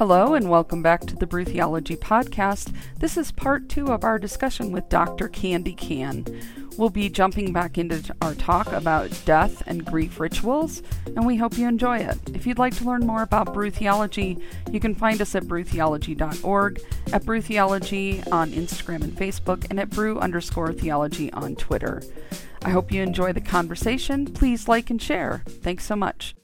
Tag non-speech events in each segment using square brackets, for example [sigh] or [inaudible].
Hello, and welcome back to the Brew Theology Podcast. This is part two of our discussion with Dr. Candi Cann. We'll be jumping back into our talk about death and grief rituals, and we hope you enjoy it. If you'd like to learn more about Brew Theology, you can find us at brewtheology.org, at Brew Theology on Instagram and Facebook, and at brew underscore theology on Twitter. I hope you enjoy the conversation. Please like and share. Thanks so much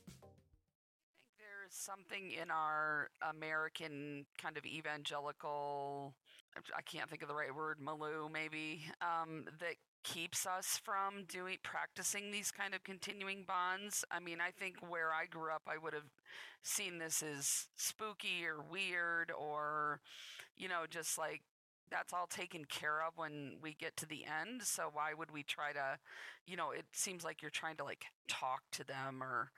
in our American kind of evangelical I can't think of the right word, milieu maybe, um, that keeps us from doing practicing these kind of continuing bonds. I mean, I think where I grew up, I would have seen this as spooky or weird or, you know, just like that's all taken care of when we get to the end. So why would we try to, you know, it seems like you're trying to like talk to them or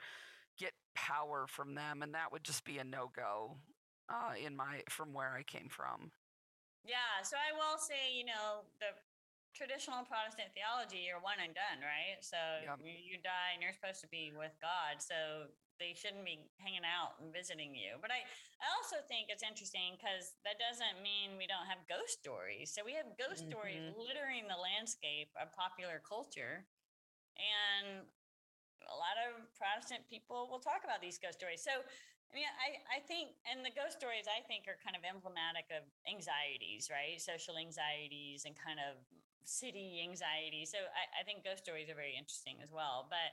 get power from them, and that would just be a no go uh, in my from where I came from. Yeah, so I will say, you know, the traditional Protestant theology, you're one and done, right? So yep. you die and you're supposed to be with God. So they shouldn't be hanging out and visiting you. But I, I also think it's interesting because that doesn't mean we don't have ghost stories. So we have ghost mm-hmm. stories littering the landscape of popular culture. And a lot of Protestant people will talk about these ghost stories. So I mean, I, I think, and the ghost stories I think are kind of emblematic of anxieties, right? Social anxieties and kind of city anxiety. So I, I think ghost stories are very interesting as well. But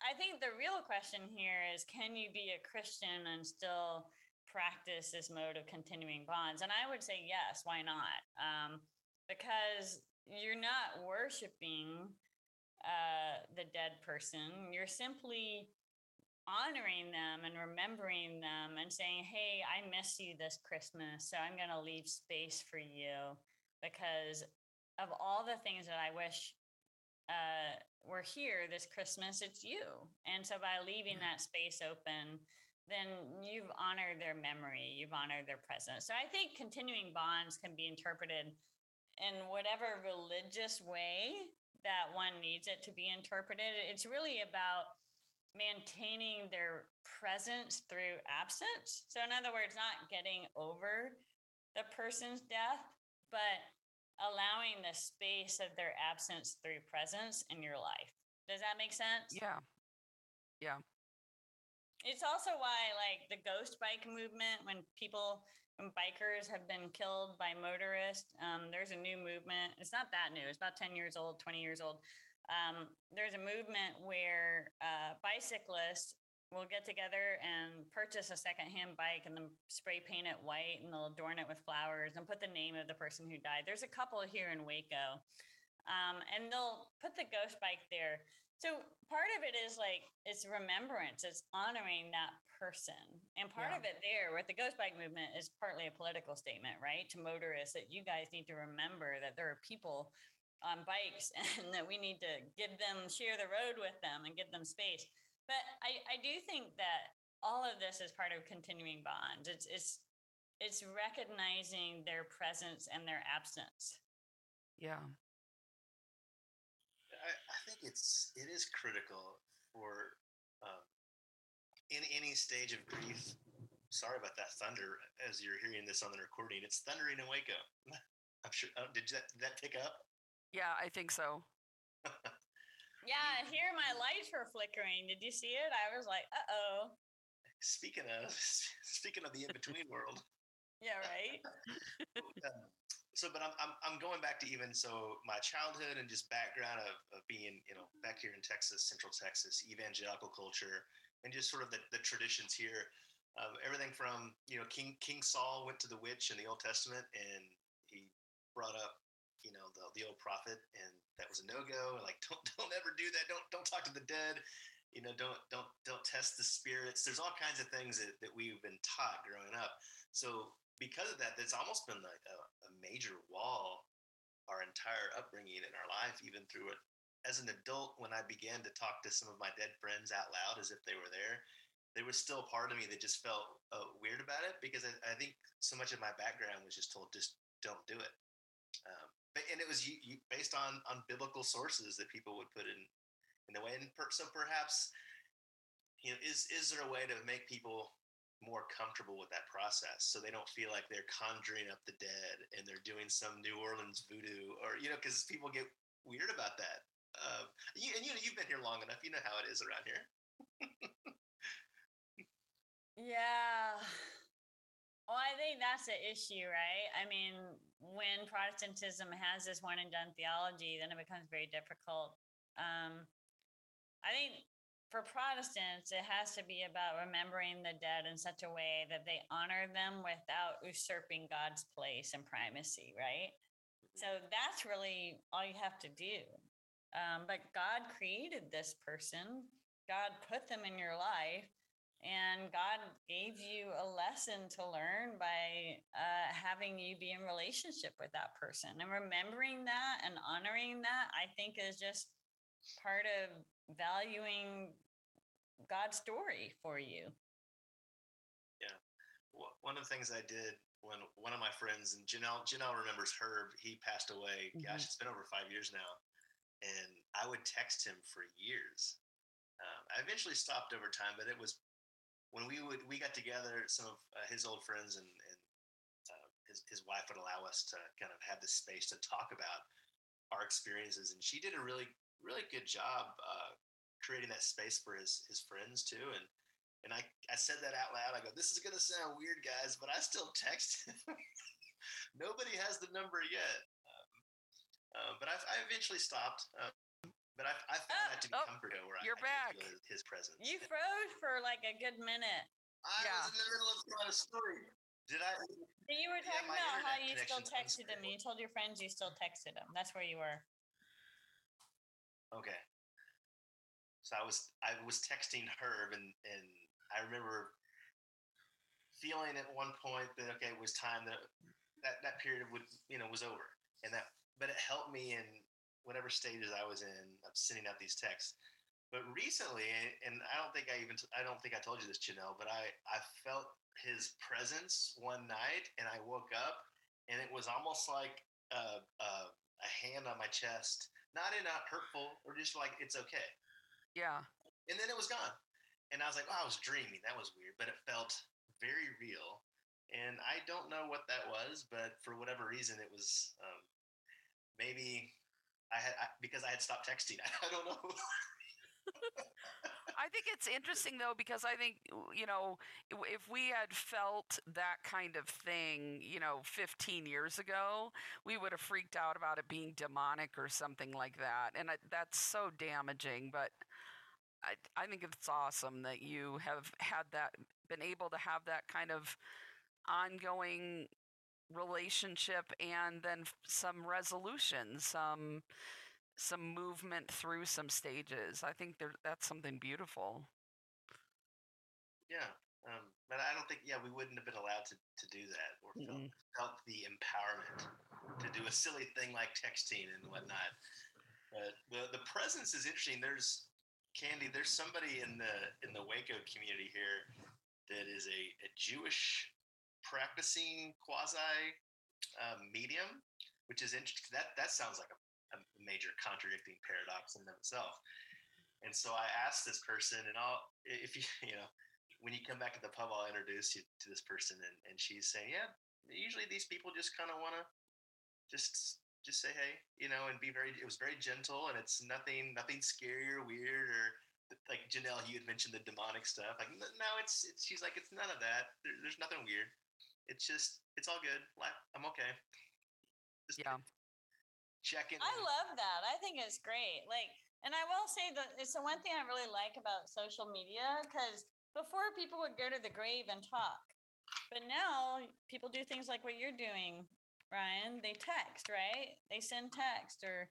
I think the real question here is can you be a Christian and still practice this mode of continuing bonds? And I would say yes, why not? Um, because you're not worshiping uh, the dead person, you're simply honoring them and remembering them and saying, Hey, I miss you this Christmas. So I'm going to leave space for you because of all the things that I wish uh, were here this Christmas, it's you. And so by leaving that space open, then you've honored their memory, you've honored their presence. So I think continuing bonds can be interpreted in whatever religious way that one needs it to be interpreted. It's really about maintaining their presence through absence. So, in other words, not getting over the person's death, but allowing the space of their absence through presence in your life. Does that make sense? Yeah. Yeah. It's also why, like, the ghost bike movement, when people, bikers have been killed by motorists, um, there's a new movement. It's not that new, it's about 10 years old, 20 years old um, there's a movement where uh, bicyclists will get together and purchase a secondhand bike and then spray paint it white and they'll adorn it with flowers and put the name of the person who died. There's a couple here in Waco. Um, and they'll put the ghost bike there. So part of it is like it's remembrance, it's honoring that person. And part yeah. of it there with the ghost bike movement is partly a political statement, right? To motorists that you guys need to remember that there are people on bikes [laughs] and that we need to give them share the road with them and give them space but i i do think that all of this is part of continuing bonds it's it's it's recognizing their presence and their absence yeah i, I think it's it is critical for um, in any stage of grief sorry about that thunder as you're hearing this on the recording it's thundering in waco [laughs] i'm sure uh, did that, did that pick up yeah, I think so. [laughs] yeah, here my lights were flickering. Did you see it? I was like, uh oh. Speaking of [laughs] speaking of the in between world. Yeah, right. um, so, but I'm, I'm I'm going back to even so my childhood and just background of, of being you know back here in Texas, Central Texas, evangelical culture, and just sort of the, the traditions here. Everything from you know King King Saul went to the witch in the Old Testament and he brought up you know the, the old prophet and that was a no-go like [laughs] don't don't ever do that. Don't don't talk to the dead. You know don't don't don't test the spirits. There's all kinds of things that, that we've been taught growing up. So because of that that's almost been like a, a major wall our entire upbringing in our life even through it as an adult when i began to talk to some of my dead friends out loud as if they were there there was still part of me that just felt uh, weird about it because I, I, think so much of my background was just told just don't do it um, and it was you, you, based on on biblical sources that people would put in in the way. And per, so perhaps you know, is is there a way to make people more comfortable with that process so they don't feel like they're conjuring up the dead and they're doing some new orleans voodoo or you know because people get weird about that uh, you, and you know you've been here long enough you know how it is around here. Yeah. Well i think that's the issue right? I mean when protestantism has this one and done theology then it becomes very difficult. Um, i think for Protestants, it has to be about remembering the dead in such a way that they honor them without usurping God's place and primacy, right? So that's really all you have to do. Um, but God created this person, God put them in your life, and God gave you a lesson to learn by uh, having you be in relationship with that person. And remembering that and honoring that, I think, is just part of valuing God's story for you. Yeah. Well, one of the things I did when one of my friends and Janelle Janelle remembers Herb, he passed away. Mm-hmm. Gosh, it's been over five years now, and I would text him for years. Um, I eventually stopped over time, but it was when we would we got together. Some of uh, his old friends and, and uh, his his wife would allow us to kind of have this space to talk about our experiences, and she did a really really good job uh, creating that space for his his friends too. And and I, I said that out loud. I go, this is gonna sound weird, guys, but I still text. [laughs] Nobody has the number yet. Um, uh, but I, I eventually stopped. Um, but I, I found oh, that to be oh, comforting where you're I, back. I his presence. You froze for like a good minute. I yeah. was in the middle of telling a story. Did I? You were talking yeah, about how you still texted him. You told your friends you still texted him. That's where you were. Okay. So I was I was texting Herb, and and I remember feeling at one point that okay, it was time that that that period would you know was over, and that but it helped me in whatever stages I was in of sending out these texts. But recently, and I don't think I even I don't think I told you this, Janelle, but I I felt his presence one night, and I woke up, and it was almost like a, a, a hand on my chest, not in a hurtful or just like it's okay yeah. And then it was gone. And I was like, oh, I was dreaming. That was weird, but it felt very real. And I don't know what that was, but for whatever reason, it was um, maybe I had I, because I had stopped texting. [laughs] I don't know. I think it's interesting though because I think you know if we had felt that kind of thing, you know, 15 years ago, we would have freaked out about it being demonic or something like that, and I, that's so damaging. But I, I think it's awesome that you have had that, been able to have that kind of ongoing relationship and then some resolution, some some movement through some stages. I think there, that's something beautiful. Yeah, um, but I don't think yeah we wouldn't have been allowed to, to do that or felt, felt the empowerment to do a silly thing like texting and whatnot. But the the presence is interesting. There's Candi, there's somebody in the in the Waco community here that is a, a Jewish practicing quasi um, medium, which is interesting. That that sounds like a, a, major contradicting paradox in itself. And so I asked this person, and I'll if you [laughs] you know when you come back to the pub, I'll introduce you to this person, and, and she's saying, yeah, usually these people just kind of want to just just say hey, you know, and be very. It was very gentle, and it's nothing nothing scary or weird or like Janelle. You had mentioned the demonic stuff. Like no, it's, it's she's like it's none of that. There, there's nothing weird. It's just it's all good. I'm okay. Just yeah. Checking. I love that. I think it's great. Like, and I will say that it's the one thing I really like about social media because before people would go to the grave and talk, but now people do things like what you're doing Ryan, they text, right? They send text or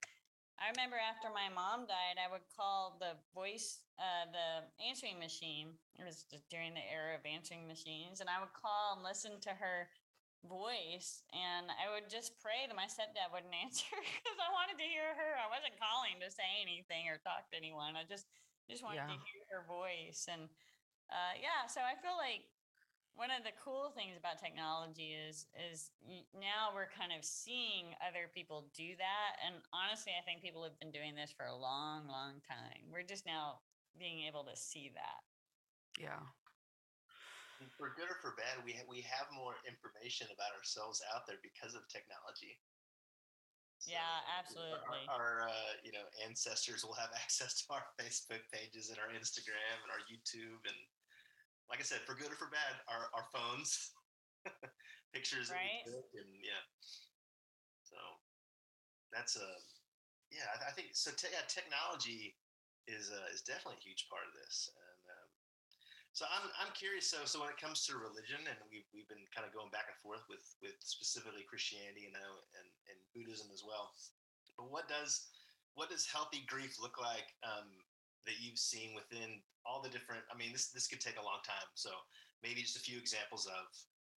I remember after my mom died, I would call the voice, uh, the answering machine. It was during the era of answering machines, and I would call and listen to her voice, and I would just pray that my stepdad wouldn't [laughs] answer because I wanted to hear her. I wasn't calling to say anything or talk to anyone. I just just wanted yeah. to hear her voice, and uh, yeah. So I feel like one of the cool things about technology is is now we're kind of seeing other people do that and honestly i think people have been doing this for a long long time we're just now being able to see that yeah for good or for bad, we ha- we have more information about ourselves out there because of technology. So yeah, absolutely. Our, our uh, you know ancestors will have [laughs] access to our Facebook pages and our Instagram and our YouTube and like I said, for good or for bad, our our phones, [laughs] pictures right? that we and yeah. So that's a yeah. I, I think so. Te- yeah, technology is uh, is definitely a huge part of this. And um, so I'm I'm curious. So so when it comes to religion, and we've we've been kind of going back and forth with with specifically Christianity, you know, and and Buddhism as well. But what does what does healthy grief look like um, that you've seen within all the different? I mean, this this could take a long time. So maybe just a few examples of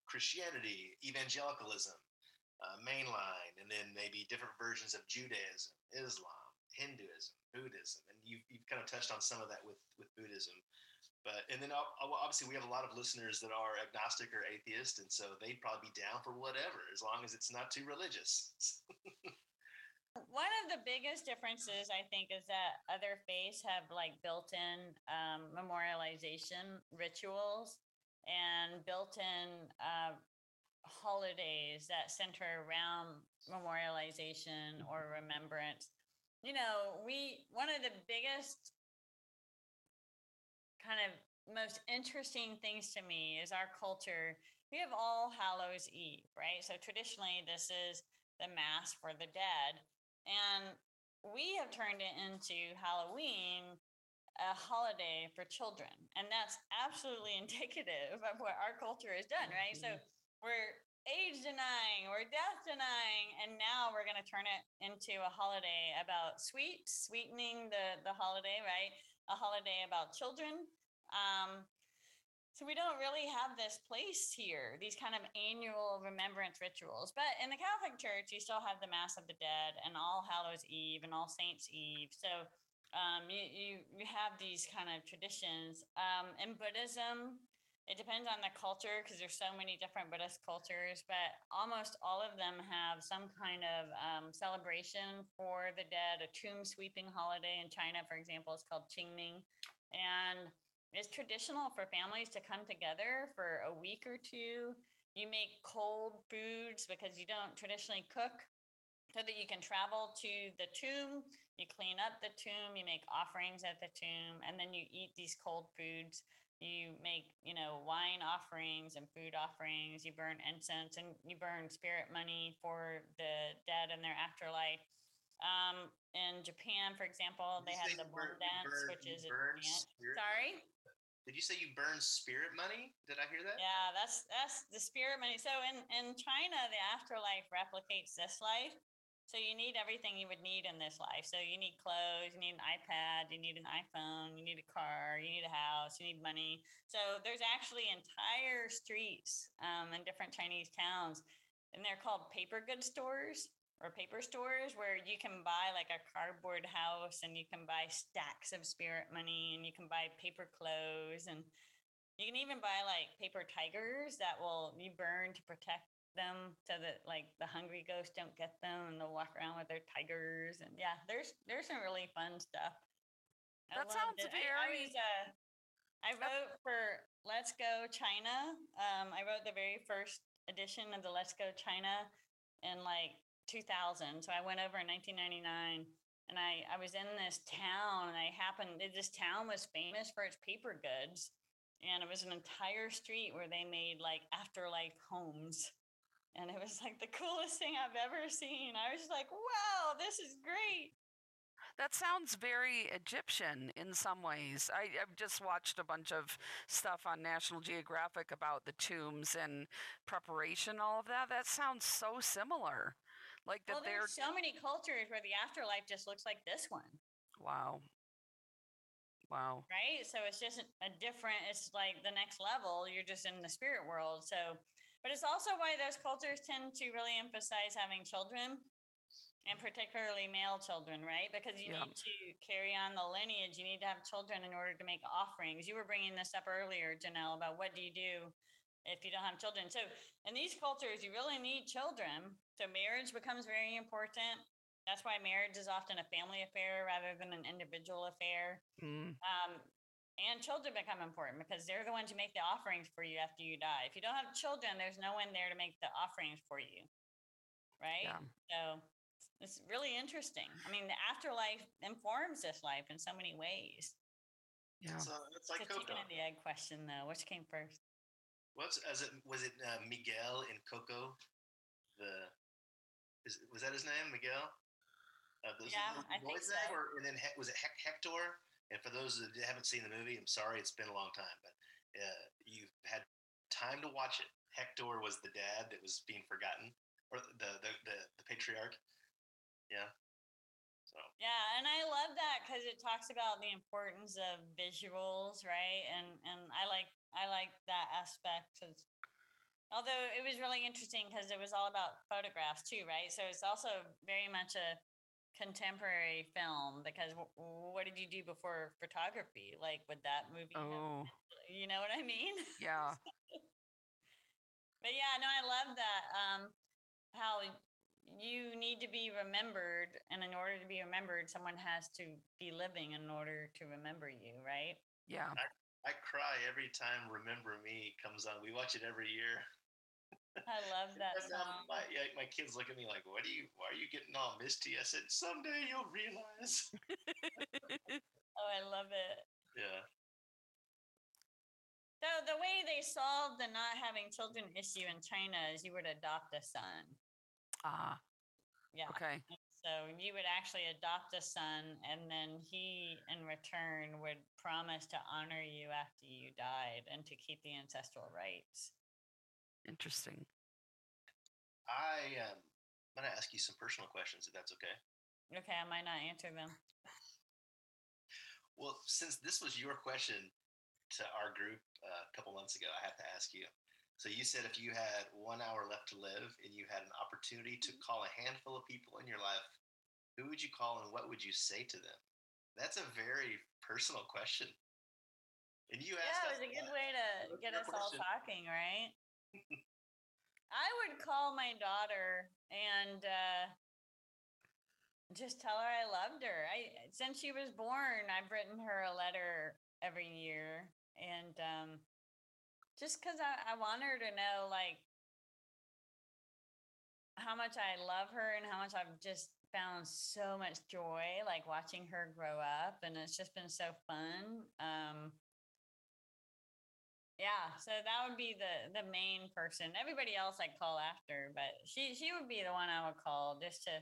Christianity, evangelicalism, uh, mainline, and then maybe different versions of Judaism, Islam, Hinduism, Buddhism, and you've, you've kind of touched on some of that with with Buddhism. But and then obviously we have a lot of listeners that are agnostic or atheist, and so they'd probably be down for whatever as long as it's not too religious. [laughs] One of the biggest differences, I think, is that other faiths have like built-in um, memorialization rituals and built-in uh, holidays that center around memorialization or mm-hmm. remembrance. You know, we one of the biggest kind of most interesting things to me is our culture. We have All Hallows Eve, right? So traditionally, this is the mass for the dead, and we have turned it into Halloween a holiday for children. And that's absolutely [laughs] indicative of what our culture has done, right? So mm-hmm we're age denying, we're death denying, and now we're going to turn it into a holiday about sweet, sweetening the the holiday, right? A holiday about children. Um, so we don't really have this place here, these kind of annual remembrance rituals. But in the Catholic Church, you still have the Mass of the Dead and All Hallows Eve and All Saints Eve. So um, you, you you have these kind of traditions. Um, in Buddhism, it depends on the culture because there's so many different Buddhist cultures, but almost all of them have some kind of um, celebration for the dead. A tomb sweeping holiday in China, for example, is called Qingming, and it's traditional for families to come together for a week or two. You make cold foods because you don't traditionally cook, so that you can travel to the tomb. You clean up the tomb, you make offerings at the tomb, and then you eat these cold foods you make you know wine offerings and food offerings you burn incense and you burn spirit money for the dead and their afterlife um, in japan for example they have the Bon, dance Bon, which is a dance. sorry did you say you burn spirit money? Did i hear that? Yeah that's that's the spirit money. So in in china the afterlife replicates this life. So you need everything you would need in this life. So you need clothes, you need an iPad, you need an iPhone, you need a car, you need a house, you need money. So there's actually entire streets um, in different Chinese towns, and they're called paper goods stores or paper stores where you can buy like a cardboard house and you can buy stacks of spirit money and you can buy paper clothes and you can even buy like paper tigers that will be burned to protect them so that like the hungry ghosts don't get them and they'll walk around with their tigers and yeah there's there's some really fun stuff that sounds it. very I, I, was, uh, I wrote for let's go china um, i wrote the very first edition of the let's go china in like 2000 so i went over in 1999 and i i was in this town and i happened this town was famous for its paper goods and it was an entire street where they made like afterlife homes and it was like the coolest thing I've ever seen. I was like, wow, this is great. That sounds very Egyptian in some ways. I, have just watched a bunch of stuff on National Geographic about the tombs and preparation, all of that. That sounds so similar. Like that well, there's so many cultures where the afterlife just looks like this one. Wow. Wow. Right? So it's just a different, it's like the next level. You're just in the spirit world. So but it's also why those cultures tend to really emphasize having children and particularly male children, right? Because you yeah. need to carry on the lineage. You need to have children in order to make offerings. You were bringing this up earlier, Janelle, about what do you do if you don't have children. So in these cultures, you really need children. So marriage becomes very important. That's why marriage is often a family affair rather than an individual affair. Mm. Um, and children become important because they're the ones who make the offerings for you after you die. If you don't have children, there's no one there to make the offerings for you. Right? Yeah. So it's really interesting. I mean, the afterlife informs this life in so many ways. Yeah. So it's like the chicken and the egg question, though. Which came first? What's as it was it uh, Miguel in Coco? The is, was that his name, Miguel? Uh, yeah, I think so. Or, and then was it Hector? And for those that haven't seen the movie, I'm sorry, it's been a long time, but uh, you've had time to watch it. Hector was the dad that was being forgotten, or the the the, the patriarch. Yeah. So. Yeah, and I love that because it talks about the importance of visuals, right? And and I like I like that aspect. Although it was really interesting because it was all about photographs too, right? So it's also very much a contemporary film because w- what did you do before photography? Like, would that movie? Oh, have, you know what I mean? [laughs] Yeah. but yeah, no, I love that. Um, how you need to be remembered, and in order to be remembered, someone has to be living in order to remember you, right? Yeah. I, I cry every time "Remember Me" comes on. We watch it every year. [laughs] I love that song. My, yeah, my kids look at me like, "What are you? Why are you getting all misty?" I said, "Someday you'll realize." [laughs] [laughs] oh, I love it. Yeah. So the way they solved the not having children issue in China is you would adopt a son. Ah. Yeah. Okay. So you would actually adopt a son, and then he, in return, would promise to honor you after you died and to keep the ancestral rites. Interesting. I um, I'm going to ask you some personal questions, if that's okay. Okay, I might not answer them. Well, since this was your question to our group uh, a couple months ago, I have to ask you. So you said if you had one hour left to live and you had an opportunity to call a handful of people in your life, who would you call and what would you say to them? That's a very personal question. And you asked. Yeah, it was a good way to get us question. all talking, right? [laughs] I would call my daughter and uh, just tell her I loved her. I since she was born, I've written her a letter every year, and um, just because I, I want her to know like how much I love her and how much I've just found so much joy like watching her grow up, and it's just been so fun. Um, yeah, so that would be the the main person. Everybody else I'd call after, but she she would be the one I would call just to.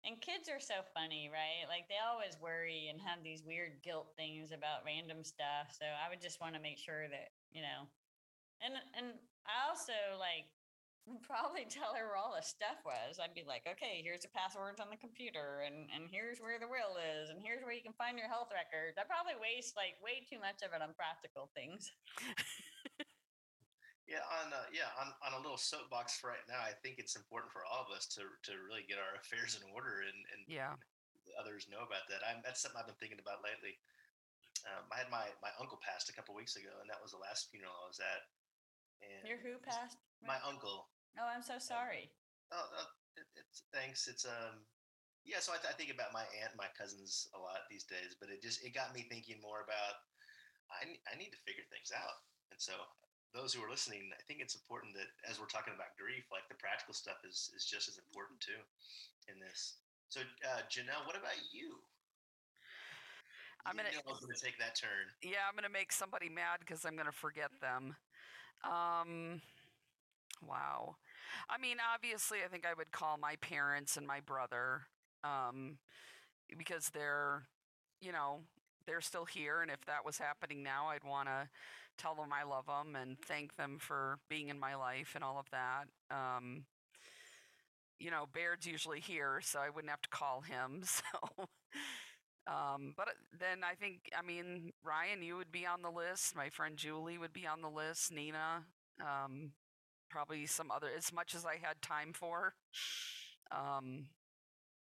And kids are so funny, right? Like they always worry and have these weird guilt things about random stuff. So I would just want to make sure that you know, and and I also like probably [laughs] tell her where all the stuff was. I'd be like, okay, here's the passwords on the computer, and and here's where the will is, and here's where you can find your health records. I probably waste like way too much of it on practical things. [laughs] Yeah, on uh, yeah on, on a little soapbox for right now, I think it's important for all of us to to really get our [laughs] affairs in order and and yeah others know about that. I'm, that's something I've been thinking about lately. Um, I had my my uncle passed a couple weeks ago, and that was the last funeral I was at. And your who passed? My uncle. Oh, I'm so sorry. oh, uh, it, it's thanks. It's um yeah. So I, th- I think about my aunt, and my cousins a lot these days, but it just it got me thinking more about I I need to figure things out, and so those who are listening, I think it's important that as we're talking about grief, like the practical stuff is is just as important too in this. So, uh, Janelle, what about you? I'm gonna, gonna take that turn. Yeah, I'm gonna make somebody mad because I'm gonna forget them. Um, wow. I mean, obviously, I think I would call my parents and my brother, um, because they're, you know, they're still here, and if that was happening now, I'd want to tell them I love them and thank them for being in my life and all of that. Um, you know, Baird's usually here, so I wouldn't have to call him. [laughs] So, um, but uh, then I think, I mean, Ryan, you would be on the list. My friend Julie would be on the list. Nina, um, probably some other, as much as I had time for. Um,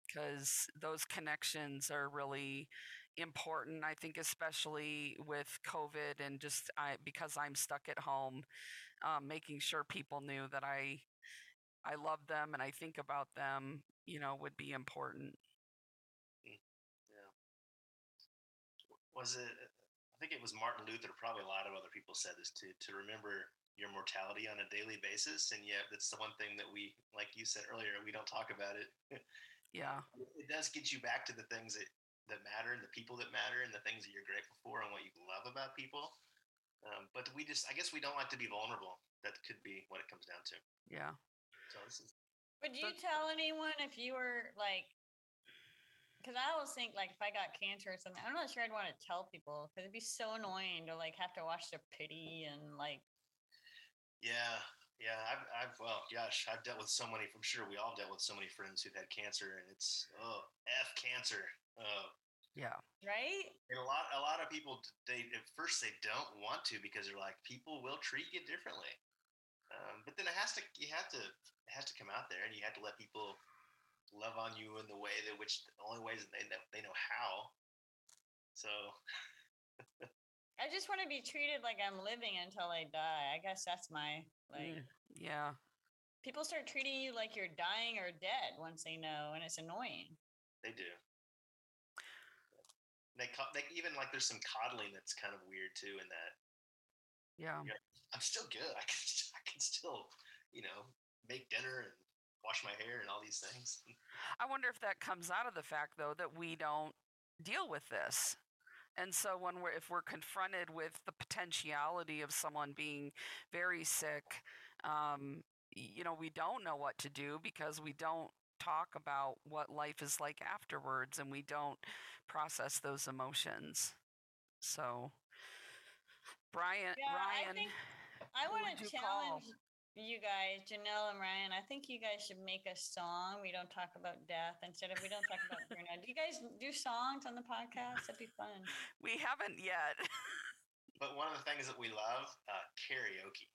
because those connections are really important. I think, especially with COVID and just I, because I'm stuck at home, um, making sure people knew that I I love them and I think about them, you know, would be important. Was it? I think it was Martin Luther, probably a lot of other people said this too, to remember your mortality on a daily basis. And yet, that's the one thing that we, like you said earlier, we don't talk about it. [laughs] yeah. It does get you back to the things that, that matter and the people that matter and the things that you're grateful for and what you love about people. Um, but we just, I guess we don't like to be vulnerable. That could be what it comes down to. Yeah. So this is. Would you tell anyone if you were like because I always think like if I got cancer or something, I'm not sure I'd want to tell people because it'd be so annoying to like have to watch their pity and like. Yeah, yeah. I've, I've, well, gosh, I've dealt with so many. I'm sure we all dealt with so many friends who've had cancer, and it's oh, f cancer. Oh. Yeah. Right. And a lot, a lot of people, they at first they don't want to because they're like, people will treat you differently. Um, but then it has to, you have to, it has to come out there, and you have to let people love on you in the way that which the only ways they know they know how. So I just want to be treated like I'm living until I die. I guess that's my like mm, yeah. People start treating you like you're dying or dead once they know and it's annoying. They do. They, they even like there's some coddling that's kind of weird too in that. Yeah. You know, I'm still good. I can I can still, you know, make dinner and wash my hair and all these things. [laughs] I wonder if that comes out of the fact though that we don't deal with this. And so when we're if we're confronted with the potentiality of someone being very sick, um, you know, we don't know what to do because we don't talk about what life is like afterwards and we don't process those emotions. So Brian yeah, Ryan I, I want to challenge call? You guys, Janelle and Ryan, I think you guys should make a song. We don't talk about death instead of we don't talk about burnout. Do you guys do songs on the podcast? That'd be fun. We haven't yet. but one of the things that we love, uh, karaoke.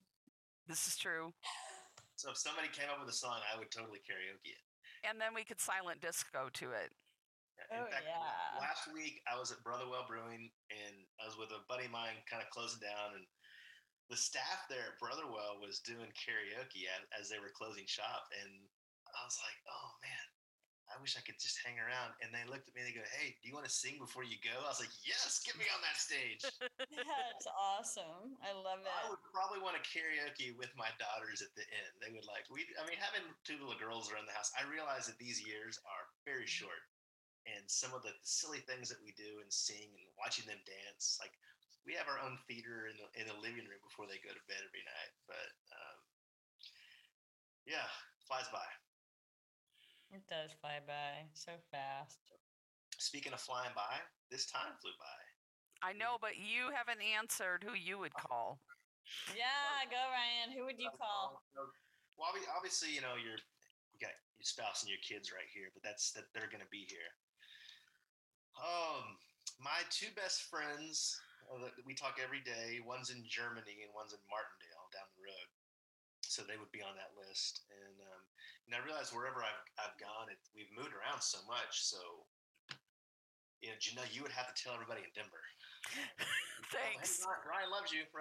This is true. So if somebody came up with a song, I would totally karaoke it. And then we could silent disco to it. In oh, fact, yeah. last week I was at Brotherwell Brewing and I was with a buddy of mine kind of closing down and the staff there at Brotherwell was doing karaoke as, as they were closing shop, and I was like, "Oh man, I wish I could just hang around." And they looked at me and they go, "Hey, do you want to sing before you go?" I was like, "Yes, get me on that stage." That's [laughs] awesome. I love it. I would probably want to karaoke with my daughters at the end. They would like we. I mean, having two little girls around the house, I realize that these years are very mm-hmm. short, and some of the silly things that we do and sing and watching them dance, like we have our own theater in the in the living room before they go to bed every night. But um, yeah, flies by. It does fly by so fast. Speaking of flying by, this time flew by. I know, but you haven't answered who you would call. Yeah, go Ryan. Who would you call? Well, obviously, you know your you got your spouse and your kids right here, but that's that they're going to be here. Um, my two best friends we talk every day. One's in Germany and one's in Martindale down the road. So they would be on that list. And um, and I realize wherever I've I've gone, it, we've moved around so much. So you know, Janelle, you would have to tell everybody in Denver. Thanks. [laughs] Oh, hey, Ryan loves you. [laughs]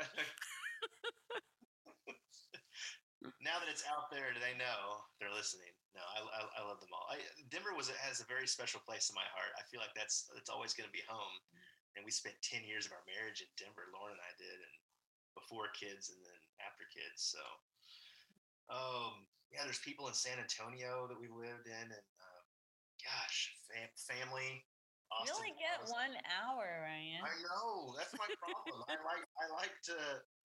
now that it's out there, do they know they're listening. No, I, I, I love them all. I, Denver was has a very special place in my heart. I feel like that's it's always going to be home and we spent 10 years of our marriage in Denver. Lauren and I did, and before kids and then after kids. So, um, yeah, there's people in San Antonio that we lived in, and uh, gosh, fam- family. Austin, you only get Austin. one hour, Ryan. I know that's my problem. I like I like to.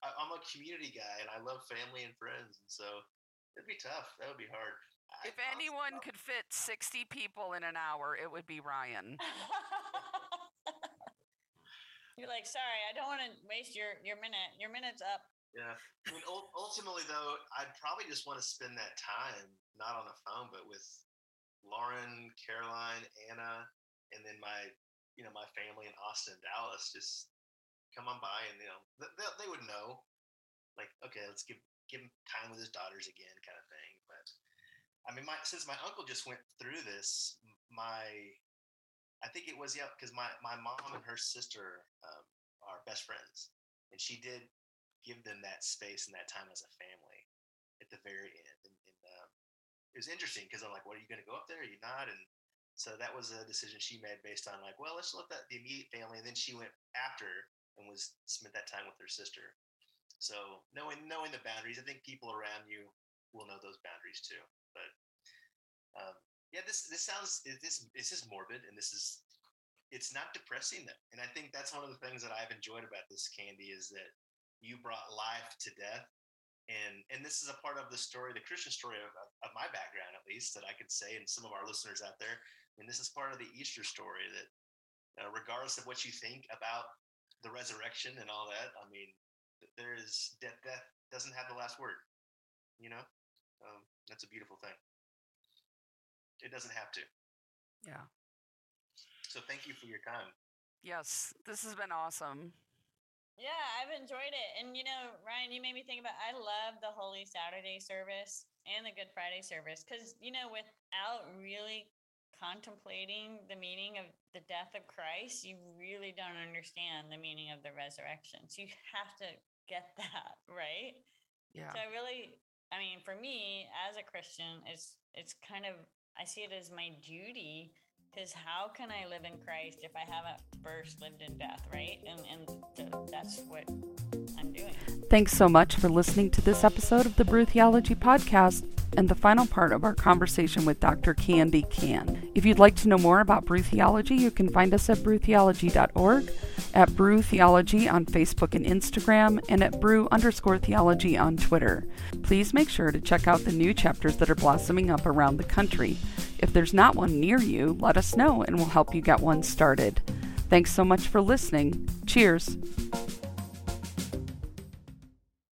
I, I'm a community guy, and I love family and friends, and so it'd be tough. That would be hard. If I, anyone could fit 60 people in an hour, it would be Ryan. [laughs] You're like, sorry, I don't want to waste your your minute. Your minute's up. Yeah. I mean, ultimately, though, I'd probably just want to spend that time not on the phone, but with Lauren, Caroline, Anna, and then my, you know, my family in Austin, Dallas. Just come on by, and you know, they, they would know, like, okay, let's give give him time with his daughters again, kind of thing. But I mean, my since my uncle just went through this, my I think it was yeah, because my my mom and her sister um, are best friends, and she did give them that space and that time as a family at the very end. And, and um, it was interesting because I'm like, "What are you going to go up there? Are you not?" And so that was a decision she made based on like, well, let's look at the immediate family. And then she went after and was spent that time with her sister. So knowing knowing the boundaries, I think people around you will know those boundaries too. But yeah, this this sounds this this is morbid, and this is it's not depressing them. And I think that's one of the things that I've enjoyed about this Candi is that you brought life to death. And, and this is a part of the story, the Christian story of, of, my background, at least, that I could say, and some of our listeners out there. And this is part of the Easter story that, uh, regardless of what you think about the resurrection and all that, I mean, there is death, death doesn't have the last word. You know, um, that's a beautiful thing. It doesn't have to. Yeah. So thank you for your time. Yes, this has been awesome. Yeah, I've enjoyed it. And you know, Ryan, you made me think about I love the Holy Saturday service and the Good Friday service cuz you know, without really contemplating the meaning of the death of Christ, you really don't understand the meaning of the resurrection. So you have to get [laughs] that, right? Yeah. So I really I mean, for me as a Christian, it's it's kind of I see it as my duty because how can I live in Christ if I haven't first lived in death, right? And, and that's what I'm doing. Thanks so much for listening to this episode of the Brew Theology Podcast and the final part of our conversation with Dr. Candi Cann. If you'd like to know more about Brew Theology, you can find us at brewtheology.org, at Brew Theology on Facebook and Instagram, and at Brew underscore Theology on Twitter. Please make sure to check out the new chapters that are blossoming up around the country. If there's not one near you, let us know and we'll help you get one started. Thanks so much for listening. Cheers.